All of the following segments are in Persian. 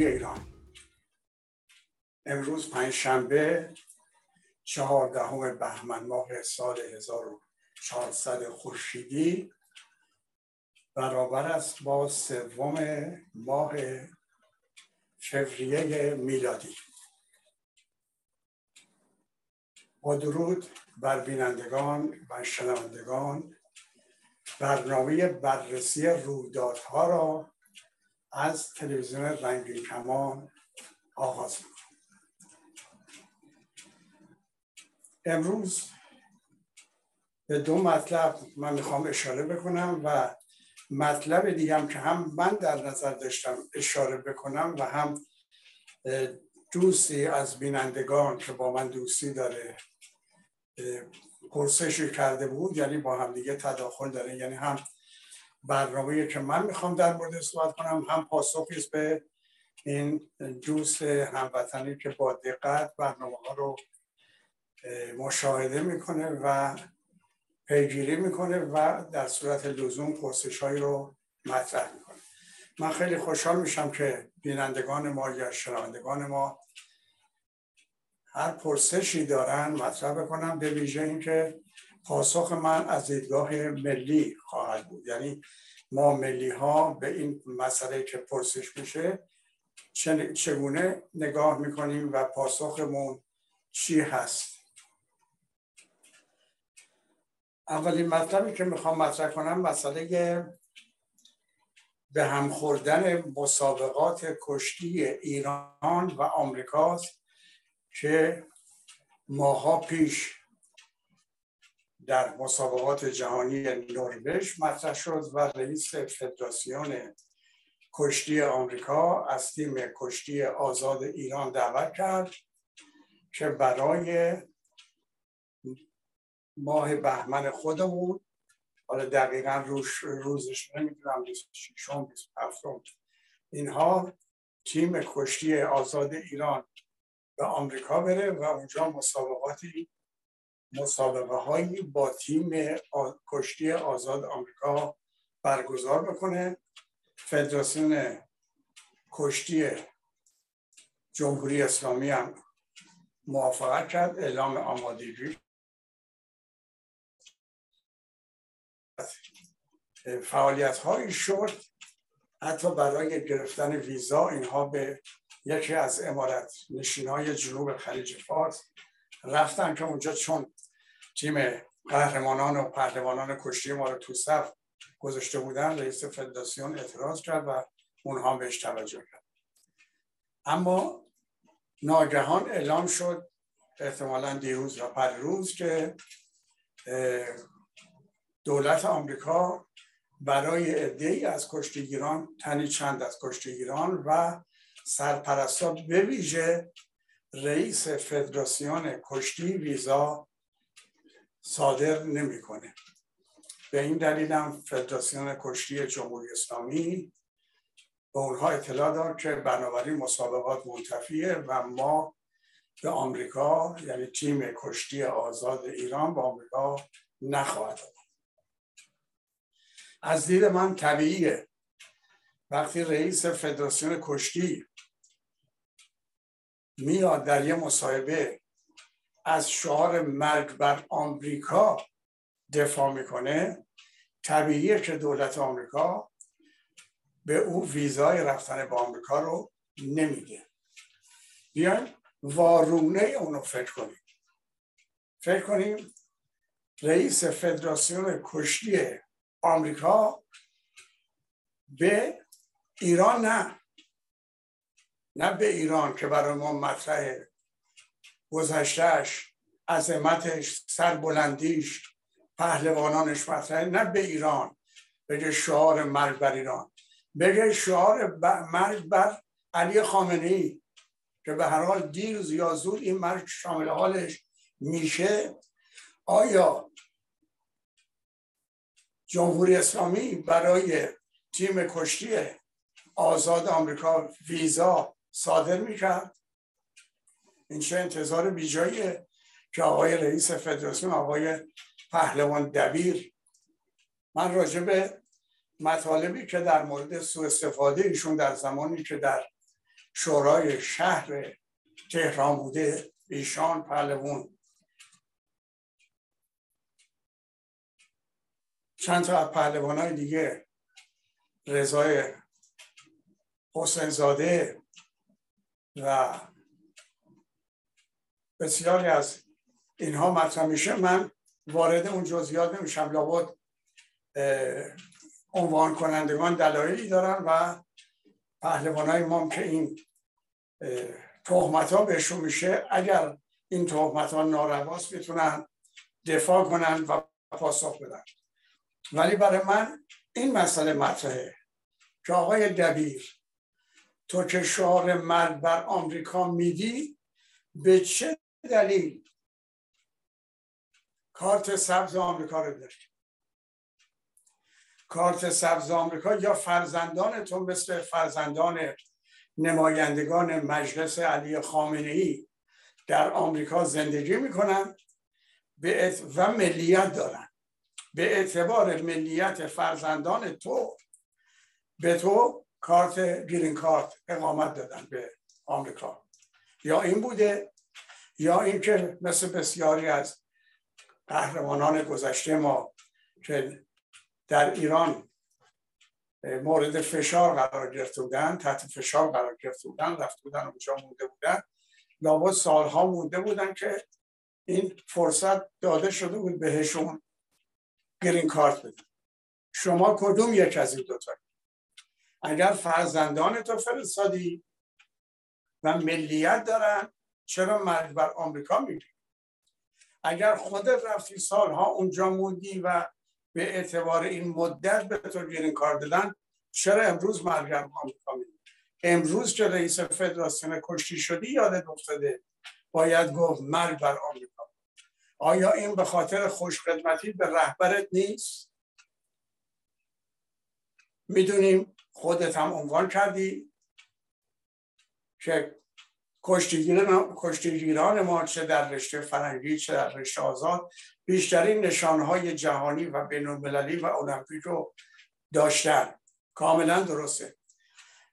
پایندگی ایران. امروز پنج شنبه چهاردهم بهمن ماه سال 1400 خورشیدی. برابر است با سوم ماه فوریه میلادی. با درود بر بینندگان و شنوندگان برنامه بررسی رویدادها را از تلویزیون رنگین کمان آغاز می‌کنم امروز به دو مطلب من می‌خوام اشاره بکنم و مطلب دیگم که هم من در نظر داشتم اشاره بکنم و هم دوستی از بینندگان که با من دوستی داره پرسشی کرده بود یعنی با هم دیگه تداخل داره یعنی هم برنامه که من می‌خوام در مورد صحبت کنم هم پاسخی است به این دوست هموطنی که با دقت برنامه ها رو مشاهده می‌کنه و پیگیری می‌کنه و در صورت لزوم پرسش هایی رو مطرح می‌کنه. من خیلی خوشحال میشم که بینندگان ما یا شنوندگان ما هر پرسشی دارن مطرح بکنم به ویژه اینکه پاسخ من از دیدگاه ملی خواهد بود. یعنی ما ملی ها به این مسئله که پرسش میشه چگونه نگاه می‌کنیم و پاسخمون چی هست؟ اولین مطلبی که می‌خوام مطرح کنم مسئله به هم خوردن مسابقات کشتی ایران و آمریکاست که ماها پیش در مسابقات جهانی نروژ مطرح شد و رئیس فدراسیون کشتی آمریکا از تیم کشتی آزاد ایران دعوت کرد که برای ماه بهمن خودمون حالا دقیقا روش روزش نمی‌دونم 26 27 اینها تیم کشتی آزاد ایران به آمریکا بره و اونجا مسابقاتی مسابقه هایی با تیم کشتی آزاد آمریکا برگزار بکنه فدراسیون کشتی جمهوری اسلامی هم موافقت کرد. اعلام آمادگی فعالیت هایی شد. حتی برای گرفتن ویزا اینها به یکی از امارت نشین های جنوب خلیج فارس رفتن که اونجا چون تیم قهرمانان و پهلوانان کشتی ما رو تو صف گذاشته بودن رئیس فدراسیون اعتراض کرد و اونها بهش توجه کرد. اما ناگهان اعلام شد احتمالا دیروز و روز که دولت آمریکا برای عده از کشتیگیران تنی چند از کشتیگیران و سرپرستا به ویژه رئیس فدراسیون کشتی ویزا صادر نمی‌کنه. به این دلیل هم فدراسیون کشتی جمهوری اسلامی به اونها اطلاع داد که بنابراین مسابقات منتفیه و ما به آمریکا یعنی تیم کشتی آزاد ایران به آمریکا نخواهد از دید من طبیعیه. وقتی رئیس فدراسیون کشتی میاد در یه مصاحبه از شعار مرگ بر آمریکا دفاع می‌کنه. طبیعیه که دولت آمریکا به او ویزای رفتن به آمریکا رو نمیده. بیاین وارونه اونو فکر کنیم. فکر کنیم رئیس فدراسیون کشتی آمریکا به ایران نه. نه به ایران که برای ما مطرح گذشتهش عظمتش سربلندیش پهلوانانش مطرحه نه به ایران بگه شعار مرگ بر ایران. بگه شعار مرگ بر علی خامنه که به هر حال دیر یا زود این مرگ شامل حالش میشه. آیا جمهوری اسلامی برای تیم کشتی آزاد آمریکا ویزا صادر می‌کرد؟ این چه انتظار بیجاییه که آقای رئیس فدراسیون آقای پهلوان دبیر من راجع به مطالبی که در مورد سوء استفاده ایشون در زمانی که در شورای شهر تهران بوده ایشان پهلوون چند تا از پهلوان های دیگه رضای حسین زاده و بسیاری از اینها مطرح میشه. من وارد اون جزئیات نمیشم. لابد عنوان کنندگان دلایلی دارن و پهلوان های ما که این تهمت بهشون میشه. اگر این تهمت ها نارواست می‌تونن دفاع کنن و پاسخ بدن. ولی برای من این مسئله مطرحه که آقای دبیر تو که شعار مرد بر آمریکا میدی به چه دلیل. کارت سبز آمریکا رو داری کارت سبز آمریکا یا فرزندان تو مثل فرزندان نمایندگان مجلس علی خامنه ای در آمریکا زندگی می‌کنن. و ملیت دارن. به اعتبار ملیت فرزندان تو به تو کارت گرین کارت اقامت دادن به آمریکا. یا این بوده یا اینکه مثل بسیاری از قهرمانان گذشته ما که در ایران مورد فشار قرار گرفته بودن تحت فشار قرار گرفته بودن رفته بودن اونجا مونده بودن لابد سالها مونده بودن که این فرصت داده شده بود بهشون گرین کارت بدن. شما کدوم یک از این دوتا؟ اگر فرزندان تو فرستادی و ملیت دارن چرا مرد بر آمریکا میری اگر خودت رفتی سالها اونجا موندی و به اعتبار این مدت به تو گرین کار دادن چرا امروز مرگ آمریکا میری امروز که رئیس فدراسیون کشتی شدی یادت افتاده باید گفت مرگ بر آمریکا. آیا این به خاطر خوشخدمتی به رهبرت نیست؟ می‌دونیم خودت هم عنوان کردی که کشتیگیران ما چه در رشته فرنگی چه در رشته آزاد بیشترین نشانهای جهانی و بینالمللی و المپیک رو داشتن. کاملا درسته.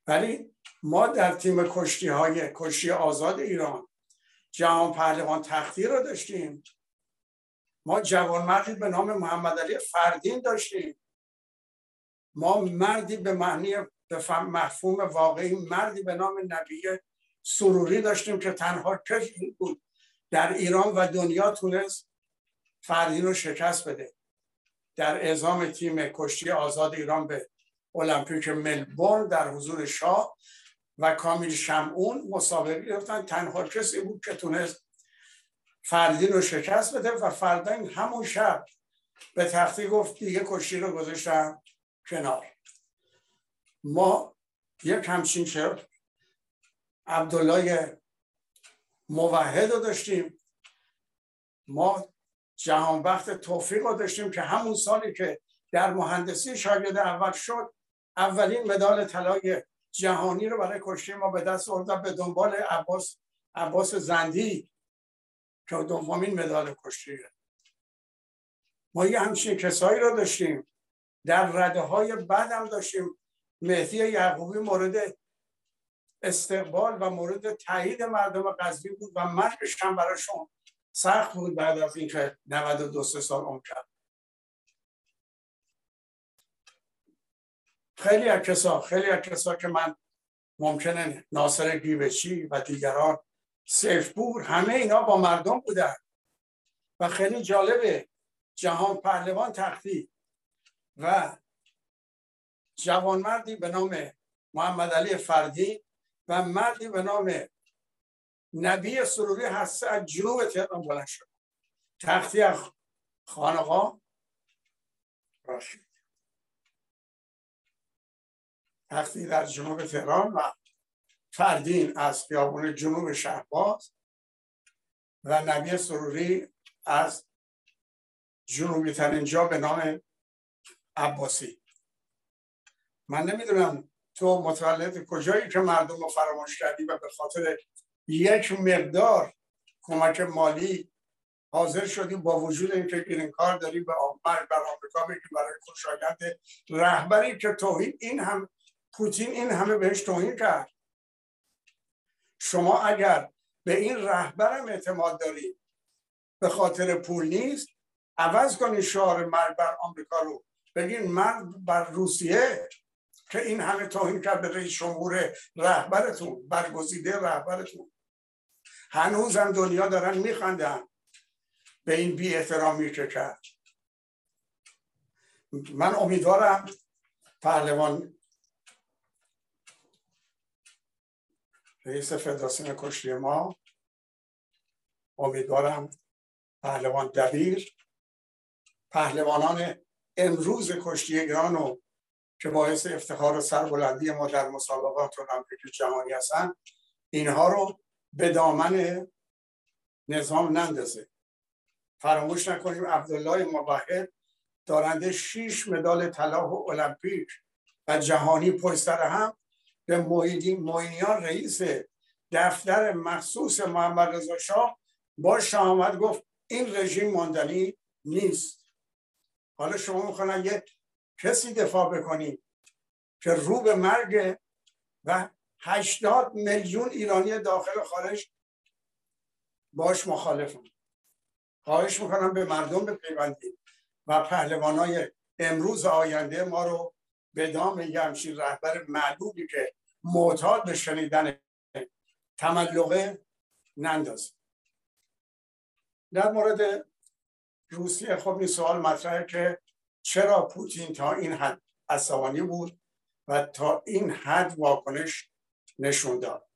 ولی ما در تیم کشتی های کشتی آزاد ایران جهان پهلوان تختی رو داشتیم. ما جوان مردی به نام محمد علی فردین داشتیم. ما مردی به معنی به مفهوم واقعی مردی به نام نبی سروری داشتیم که تنها کسی بود. در ایران و دنیا تونست فردین رو شکست بده. در اعزام تیم کشتی آزاد ایران به المپیک ملبورن در حضور شاه و کامیل شمعون مسابقه گرفتن. تنها کسی بود که تونست فردین رو شکست بده و فردین همون شب به تختی گفت دیگه کشتی رو گذاشتم کنار. ما یک همچین عبدالله موحد رو داشتیم. ما جهان وقت توفیق رو داشتیم که همون سالی که در مهندسی شاگرد اول شد اولین مدال طلای جهانی رو برای کشتی ما به دست آوردن به دنبال عباس عباس زندی که دومین مدال کشتی. ما یه همچین کسایی رو داشتیم. در رده های بعد هم داشتیم. مهدی یعقوبی مورد استقبال و مورد تایید مردم قضبی بود و مرگش هم براشون سخت بود بعد از اینکه 92 سال اون کرد. خیلی از خیلی از که من ممکنه ناصر گیوچی و دیگران سیفپور همه اینا با مردم بودن. و خیلی جالبه جهان پهلوان تختی و جوانمردی به نام محمد علی فردی و مردی به نام نبی سروری هسته از جنوب تهران بلند شد. تختی خانقا راشد. تختی در جنوب تهران و فردین از خیابون جنوب شهباز و نبی سروری از جنوبی ترین جا به نام عباسی. من نمی‌دونم تو متولد کجایی که مردم رو فراموش کردی و به خاطر یک مقدار کمک مالی حاضر شدیم با وجود اینکه گرین کار داریم به بر آمریکا بگیم برای خوشایند رهبری که توهین این هم پوتین این همه بهش توهین کرد. شما اگر به این رهبرم اعتماد دارید به خاطر پول نیست عوض کنید شعار مرگ بر آمریکا رو. بگین مرگ بر روسیه که این همه توهین کرد به رئیس جمهور رهبرتون برگزیده رهبرتون. هنوز هم دنیا دارن میخندن به این بی احترامی که کرد. من امیدوارم پهلوان رئیس فدراسیون کشتی ما امیدوارم پهلوان دبیر پهلوانان امروز کشتی ایران که باعث افتخار و سربلندی ما در مسابقات المپیک جهانی هستن اینها رو به دامن نظام نندازه. فراموش نکنیم عبدالله مباهد دارنده شیش مدال طلا و المپیک و جهانی پشت هم به موینیان رئیس دفتر مخصوص محمد رضا شاه با آمد گفت این رژیم ماندنی نیست. حالا شما می‌خواین یک کسی دفاع بکنید که رو به مرگ و هشتاد میلیون ایرانی داخل خارج باش مخالفم خواهش می‌کنم به مردم بپیوندید و پهلوانای امروز آینده ما رو به دام یه رهبر معلومی که معتاد به شنیدن تملقه نندازه در مورد روسیه خب این سوال مطرحه که چرا پوتین تا این حد عصبانی بود و تا این حد واکنش نشون داد؟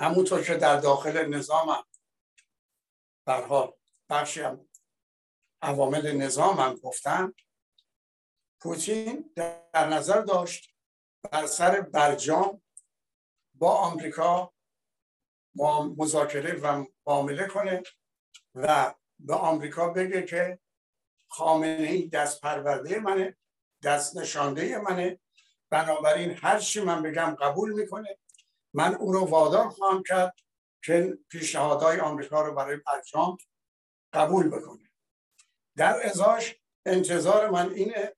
همونطور که در داخل نظامم برحال بخشی هم عوامل نظامم گفتم پوتین در نظر داشت بر سر برجام با آمریکا مذاکره و معامله کنه و به آمریکا بگه که خامنه ای دست پرورده منه دست نشانده منه. بنابراین هر چی من بگم قبول می‌کنه. من او رو وادار خواهم کرد که پیشنهادهای آمریکا رو برای برجام قبول بکنه. در ازاش انتظار من اینه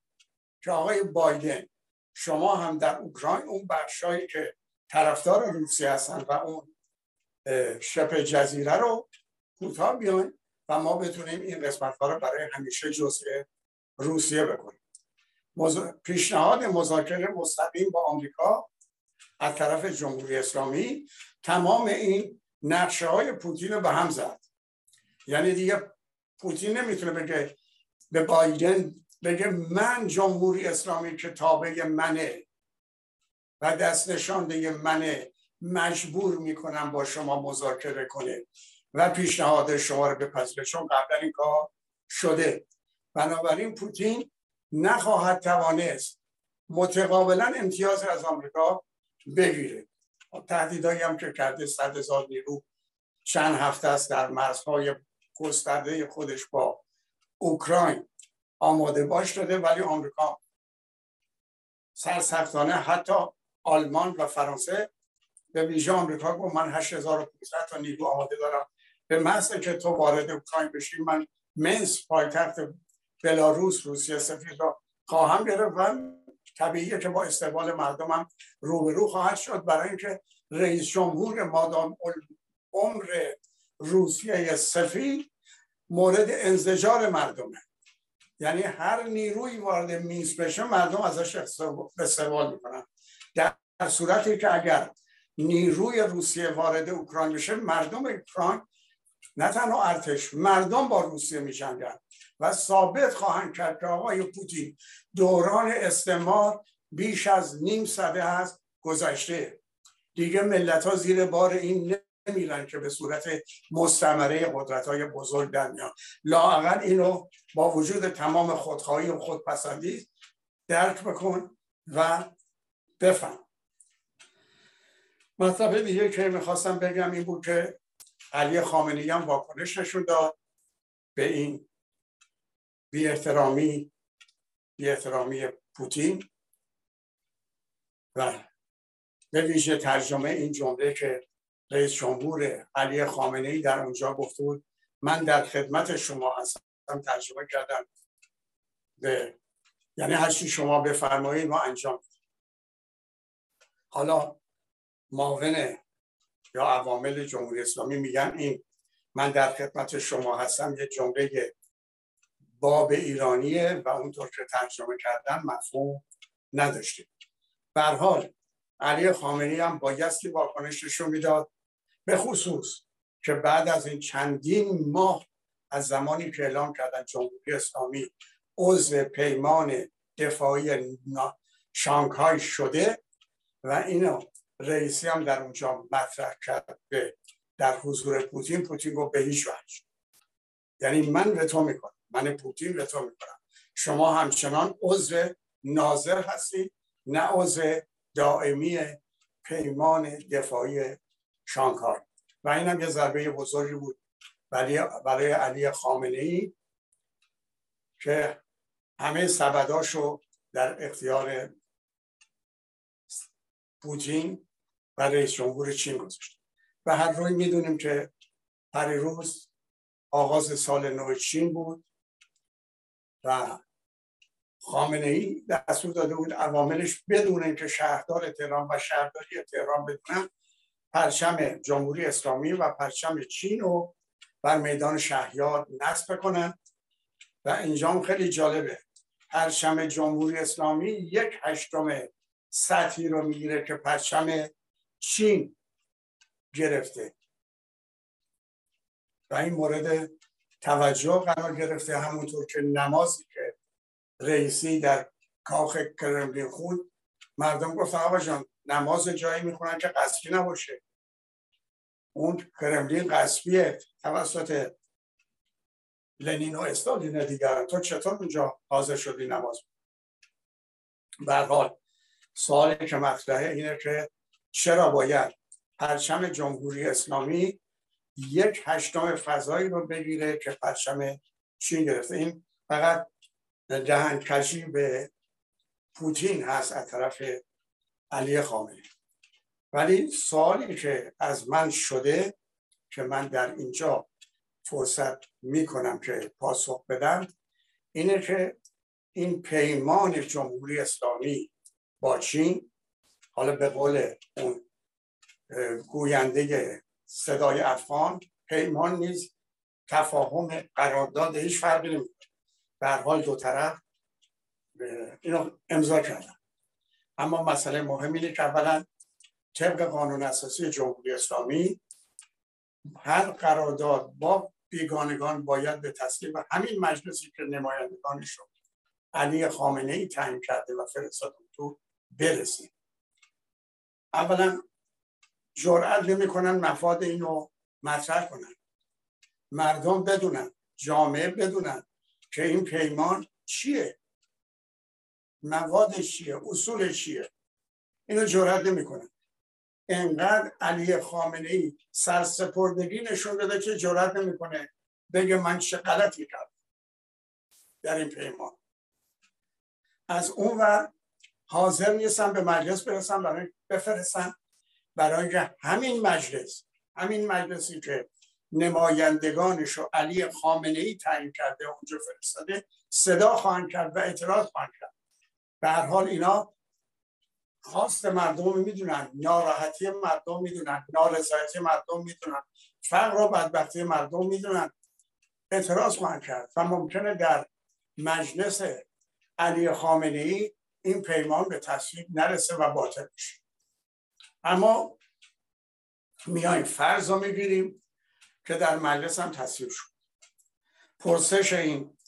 که آقای بایدن شما هم در اوکراین اون بخشایی که طرفدار روسیه هستن و اون شبه جزیره رو کوتاه بیاین. و ما بتونیم این قسمت ها رو برای همیشه جزء روسیه بکنیم. پیشنهاد مذاکره مستقیم با آمریکا از طرف جمهوری اسلامی تمام این نقشه های پوتین رو به هم زد. یعنی دیگه پوتین نمی‌تونه بگه به بایدن بگه من جمهوری اسلامی که تابع منه و دست نشانده منه مجبور می‌کنم با شما مذاکره کنه. و پیشنهاد شما رو بپذیره چون قبلا این کار شده. بنابراین پوتین نخواهد توانست متقابلا امتیاز از آمریکا بگیره. تهدیدهایی هم که کرده صد هزار نیرو. چند هفته است در مرزهای گسترده خودش با اوکراین آماده باش داده ولی آمریکا سرسختانه حتی آلمان و فرانسه به ویژه آمریکا گفت من 8500 تا نیرو آماده دارم. به محض که تو وارد اوکراین بشی من منس پایتخت بلاروس روسیه سفید را خواهم گرفت و طبیعیه که با استقبال مردمم روبرو خواهد شد. برای اینکه رئیس جمهور مادام عمر روسیه سفید مورد انزجار مردمه. یعنی هر نیروی وارد میز بشه مردم ازش استقبال می‌کنن. در صورتی که اگر نیروی روسیه وارد اوکراین بشه مردم اوکراین نه تنها ارتش مردم با روسیه میجنگن. و ثابت خواهند کرد که آقای پوتین دوران استعمار بیش از نیم صده هست گذشته. دیگه ملت ها زیر بار این نمیرن که به صورت مستمره قدرت های بزرگ در میان. لاقل اینو با وجود تمام خودخواهی و خودپسندی درک بکن و بفهم. مطلب دیگه که می‌خواستم بگم این بود که علی خامنه‌ای هم واکنش نشون داد به این بی احترامی بی احترامی پوتین و به ویژه ترجمه این جمله که رئیس جمهور علی خامنه ای در اونجا گفته بود من در خدمت شما هستم ترجمه کردم به یعنی هرچی شما بفرمایید ما انجام حالا معاون یا عوامل جمهوری اسلامی میگن این من در خدمت شما هستم یه جمله باب ایرانیه و اونطور که ترجمه کردن مفهوم نداشته حال علی خامنی هم بایستی واکنشش رو می‌داد به خصوص که بعد از این چندین ماه از زمانی که اعلام کردن جمهوری اسلامی عضو پیمان دفاعی شانگهای شده و اینو رئیسی هم در اونجا مطرح کرد در حضور پوتین پوتین گفت به هیچ وجه. یعنی من وتو می‌کنم. من پوتین وتو می‌کنم. شما همچنان عضو ناظر هستید نه عضو دائمی پیمان دفاعی شانگهای. و این هم یه ضربه بزرگی بود برای, برای علی خامنه ای که همه سبداشو در اختیار پوتین و رئیس جمهور چین گذاشت. و هر روی می‌دونیم که روز آغاز سال نو چین بود و خامنه ای دستور داده بود عواملش بدون اینکه شهردار تهران و شهرداری تهران بدونن پرچم جمهوری اسلامی و پرچم چین رو بر میدان شهریار نصب کنن. و اینجا خیلی جالبه پرچم جمهوری اسلامی یک هشتم سطحی رو می‌گیره که پرچم چین گرفته. و این مورد توجه قرار گرفته. همونطور که نمازی که رئیسی در کاخ کرملین خود مردم گفتن آقا جان نماز جایی می‌خونن که قصبی نباشه. اون کرملین قصبیه. توسط لنین و استالین دیگر تو چطور اونجا حاضر شدی نماز؟ به حال سوالی که مطرحه اینه که چرا باید پرچم جمهوری اسلامی یک هشتم فضایی رو بگیره که پرچم چین گرفته؟ این فقط دهنکشی به پوتین هست از طرف علی خامنه‌ای. ولی سوالی که از من شده که من در اینجا فرصت می‌کنم که پاسخ بدم اینه که این پیمان جمهوری اسلامی با چین حالا به قول اون گوینده صدای افغان پیمان نیز تفاهم قرارداد هیچ فرقی نمی‌کنه. به حال دو طرف اینو امضا کردن. اما مسئله مهم اینه که اولا طبق قانون اساسی جمهوری اسلامی هر قرارداد با بیگانگان باید به تصویب همین مجلسی که نمایندگانش رو علی خامنه ای تعیین کرده و فرستاد تو برسیم اولا جرأت نمی‌کنن مفاد اینو مطرح کنن. مردم بدونن جامعه بدونن که این پیمان چیه؟ موادش چیه؟ اصولش چیه؟ اینو جرأت نمی‌کنن. انقدر علی خامنه ای سرسپردگی نشون داده که جرأت نمی‌کنه بگه من چه غلطی کردم در این پیمان. از اون ور حاضر نیستم به مجلس برسم برای بفرستم برای همین مجلس. همین مجلسی که نمایندگانش رو علی خامنه ای تعیین کرده اونجا فرستاده صدا خواهند کرد و اعتراض خواهند کرد. به هر حال اینا خواست مردم می‌دونن ناراحتی مردم می‌دونن نارضایتی مردم می‌دونن فقر و بدبختی مردم می‌دونن. اعتراض خواهند کرد و ممکنه در مجلس علی خامنه ای این پیمان به تصویب نرسه و باطل بشه اما میایم فرض رو می‌گیریم که در مجلس هم تصویب شد. پرسش این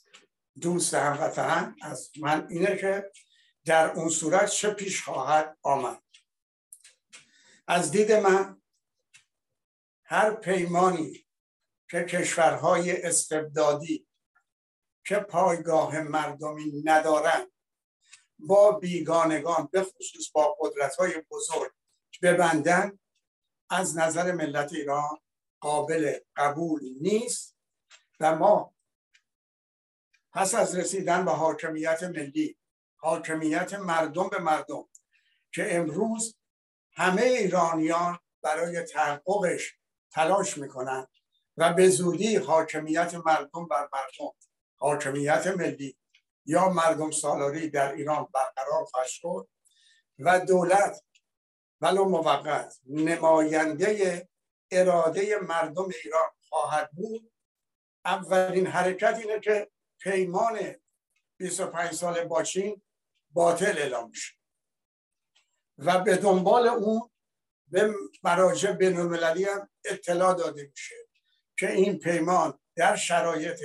دوست هموطن از من اینه که در اون صورت چه پیش خواهد آمد؟ از دید من هر پیمانی که کشورهای استبدادی که پایگاه مردمی ندارند با بیگانگان به خصوص با قدرت های بزرگ ببندن از نظر ملت ایران قابل قبول نیست و ما پس از رسیدن به حاکمیت ملی حاکمیت مردم به مردم که امروز همه ایرانیان برای تحققش تلاش می‌کنن و به زودی حاکمیت مردم بر مردم حاکمیت ملی یا مردم سالاری در ایران برقرار خواهد شد و دولت ولو موقت نماینده اراده مردم ایران خواهد بود. اولین حرکت اینه که پیمان 25 سال با چین باطل اعلام میشه و به دنبال اون به مراجع بین هم اطلاع داده میشه که این پیمان در شرایط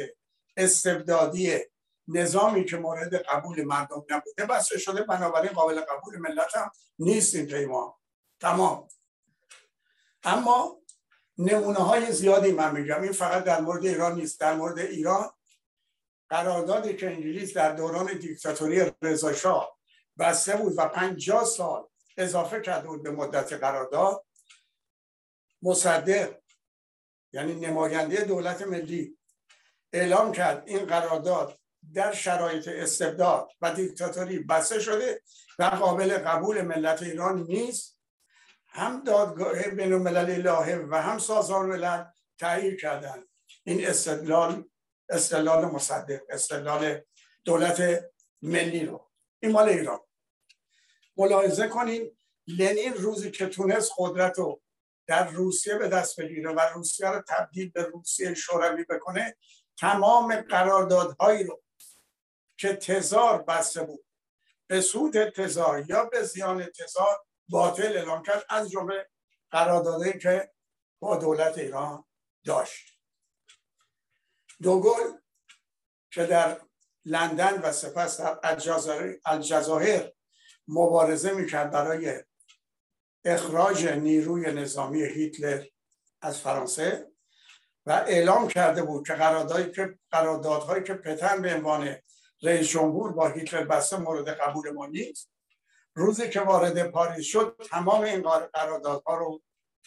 استبدادی نظامی که مورد قبول مردم نبوده بسته شده بنابراین قابل قبول ملت هم نیست این پیمان تمام. اما نمونه های زیادی من میگم. این فقط در مورد ایران نیست. در مورد ایران قراردادی که انگلیس در دوران دیکتاتوری رضا بسته بود و پنجاه سال اضافه کرده بود به مدت قرارداد مصدق یعنی نماینده دولت ملی اعلام کرد این قرارداد در شرایط استبداد و دیکتاتوری بسته شده و قابل قبول ملت ایران نیست هم دادگاه بین الملل لاهه و هم سازمان ملل تایید کردن. این استدلال استدلال مصدق استدلال دولت ملی رو. این مال ایران. ملاحظه کنین لنین روزی که تونست قدرت رو در روسیه به دست بگیره و روسیه رو تبدیل به روسیه شوروی بکنه تمام قراردادهایی رو که تزار بسته بود. به سود تزار یا به زیان تزار باطل اعلام کرد از جمله قراردادهایی که با دولت ایران داشت. دوگل که در لندن و سپس در الجزایر مبارزه می‌کرد برای اخراج نیروی نظامی هیتلر از فرانسه و اعلام کرده بود که قراردادهایی که قراردادهایی که پتن به عنوان رئیس جمهور با هیتلر بسته مورد قبول ما نیست. روزی که وارد پاریس شد تمام این قراردادها رو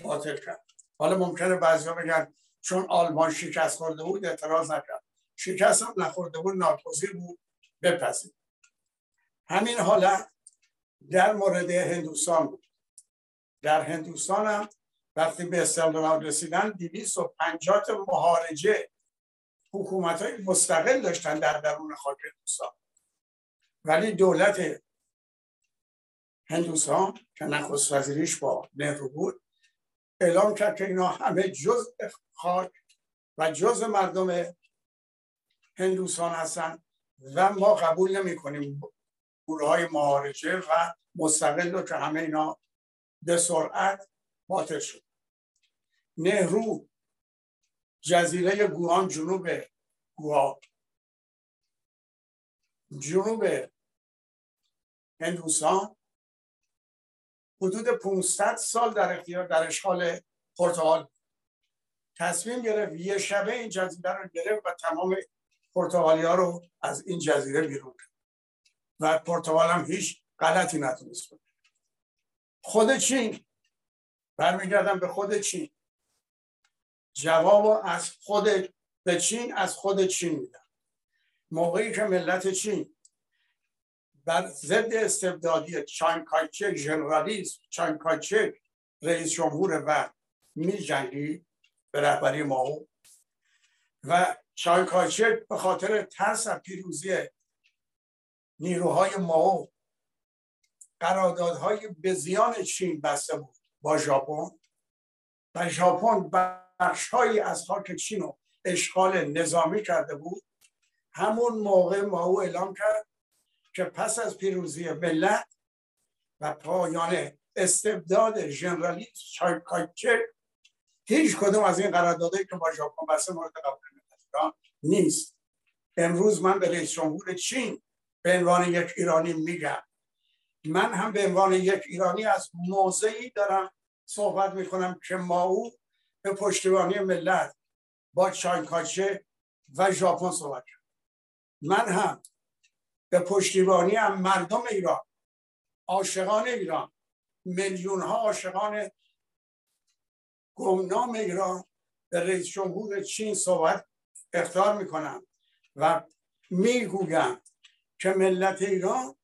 باطل کرد. حالا ممکنه بعضیا بگن چون آلمان شکست خورده بود اعتراض نکرد. شکست هم نخورده بود ناگزیر بود بپذیر. همین حالت در مورد هندوستان بود. در هندوستان هم وقتی به استقلال رسیدن پنجات مهارجه حکومت های مستقل داشتن در درون خاک هندوستان. ولی دولت هندوستان که نخست وزیریش با نهرو بود اعلام کرد که اینا همه جز خاک و جز مردم هندوستان هستن و ما قبول نمی کنیم گروه معارجه و مستقل رو که همه اینا به سرعت باطل شد. نهرو جزیره گوان جنوب گوا جنوب هندوستان. حدود 500 سال در اختیار در اشغال پرتغال. تصمیم گرفت یه شبه این جزیره رو گرفت و تمام پرتغالی ها رو از این جزیره بیرون کرد. و پرتغال هم هیچ غلطی نتونست خود چین برمیگردم به خود چین. جواب از خود به چین از خود چین میدم. موقعی که ملت چین بر ضد استبدادی چان کایچک ژنرالیسم چان کایچک رئیس جمهور و می جنگی به رهبری ماو و چان کایچک به خاطر ترس از پیروزی نیروهای ماو قراردادهای به زیان چین بسته بود با ژاپن و ژاپن بخشهایی از خاک چین رو اشغال نظامی کرده بود. همون موقع ماو اعلام کرد که پس از پیروزی ملت و پایان استبداد ژنرالیسم چایکایچک هیچ کدوم از این قراردادهایی که با ژاپن بسته مورد قبول نیست. امروز من به رئیس جمهور چین به عنوان یک ایرانی میگم. من هم به عنوان یک ایرانی از موضعی دارم صحبت می‌کنم که ما او به پشتیبانی ملت با چایکاچه و ژاپن صحبت کرد. من هم به پشتیبانی هم مردم ایران عاشقان ایران میلیون ها عاشقان گمنام ایران به رئیس جمهور چین صحبت اختار می‌کنم و می‌گویم که ملت ایران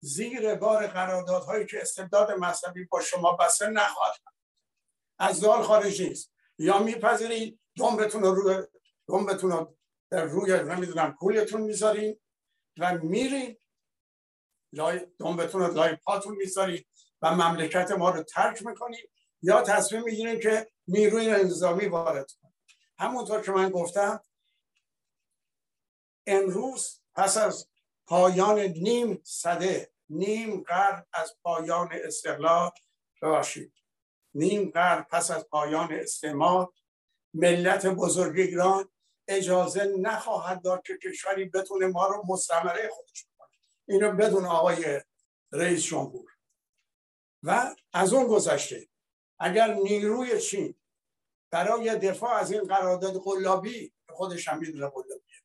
زیر بار قراردادهایی که استبداد مذهبی با شما بسته نخواهد از دال خارج نیست. یا میپذیرید دنبتون رو روی دنبتون رو در روی نمی‌دونم کولتون می‌ذارین و میرین لای دنبتون رو لای پاتون می‌ذارید و مملکت ما رو ترک می‌کنید. یا تصمیم می‌گیرین که نیروی انتظامی وارد کنید. همونطور که من گفتم امروز پس از پایان نیم صده نیم قرن از پایان استقلال بباشید نیم قرن پس از پایان استعمار ملت بزرگ ایران اجازه نخواهد داد که کشوری بتونه ما رو مستمره خودش کنه اینو بدون آقای رئیس جمهور. و از اون گذشته اگر نیروی چین برای دفاع از این قرارداد قلابی خودش هم می‌دونه قلابیه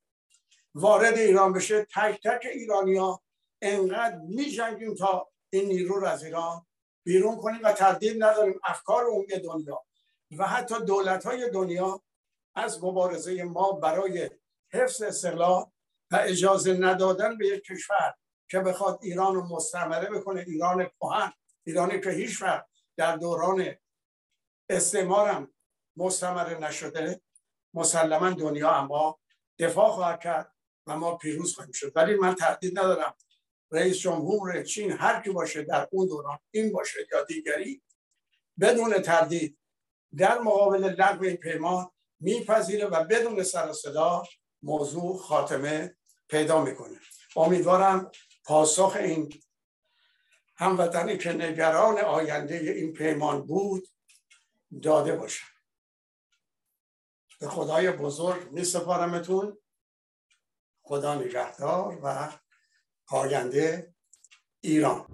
وارد ایران بشه تک تک ایرانیا انقدر میجنگیم تا این نیرو رو از ایران بیرون کنیم و تردید نداریم افکار عمومی دنیا. و حتی دولت های دنیا از مبارزه ما برای حفظ استقلال و اجازه ندادن به یک کشور که بخواد ایران رو مستمره بکنه ایران کهن ایرانی که هیچ وقت در دوران استعمارم مستمره نشده مسلما دنیا اما دفاع خواهد کرد و ما پیروز خواهیم شد. ولی من تردید ندارم رئیس جمهور چین هر کی باشه در اون دوران این باشه یا دیگری بدون تردید در مقابل لغو این پیمان میپذیره و بدون سر صدا موضوع خاتمه پیدا می‌کنه. امیدوارم پاسخ این هموطنی که نگران آینده این پیمان بود داده باشه. به خدای بزرگ می سپارمتون خدا نگهدار و آینده ایران.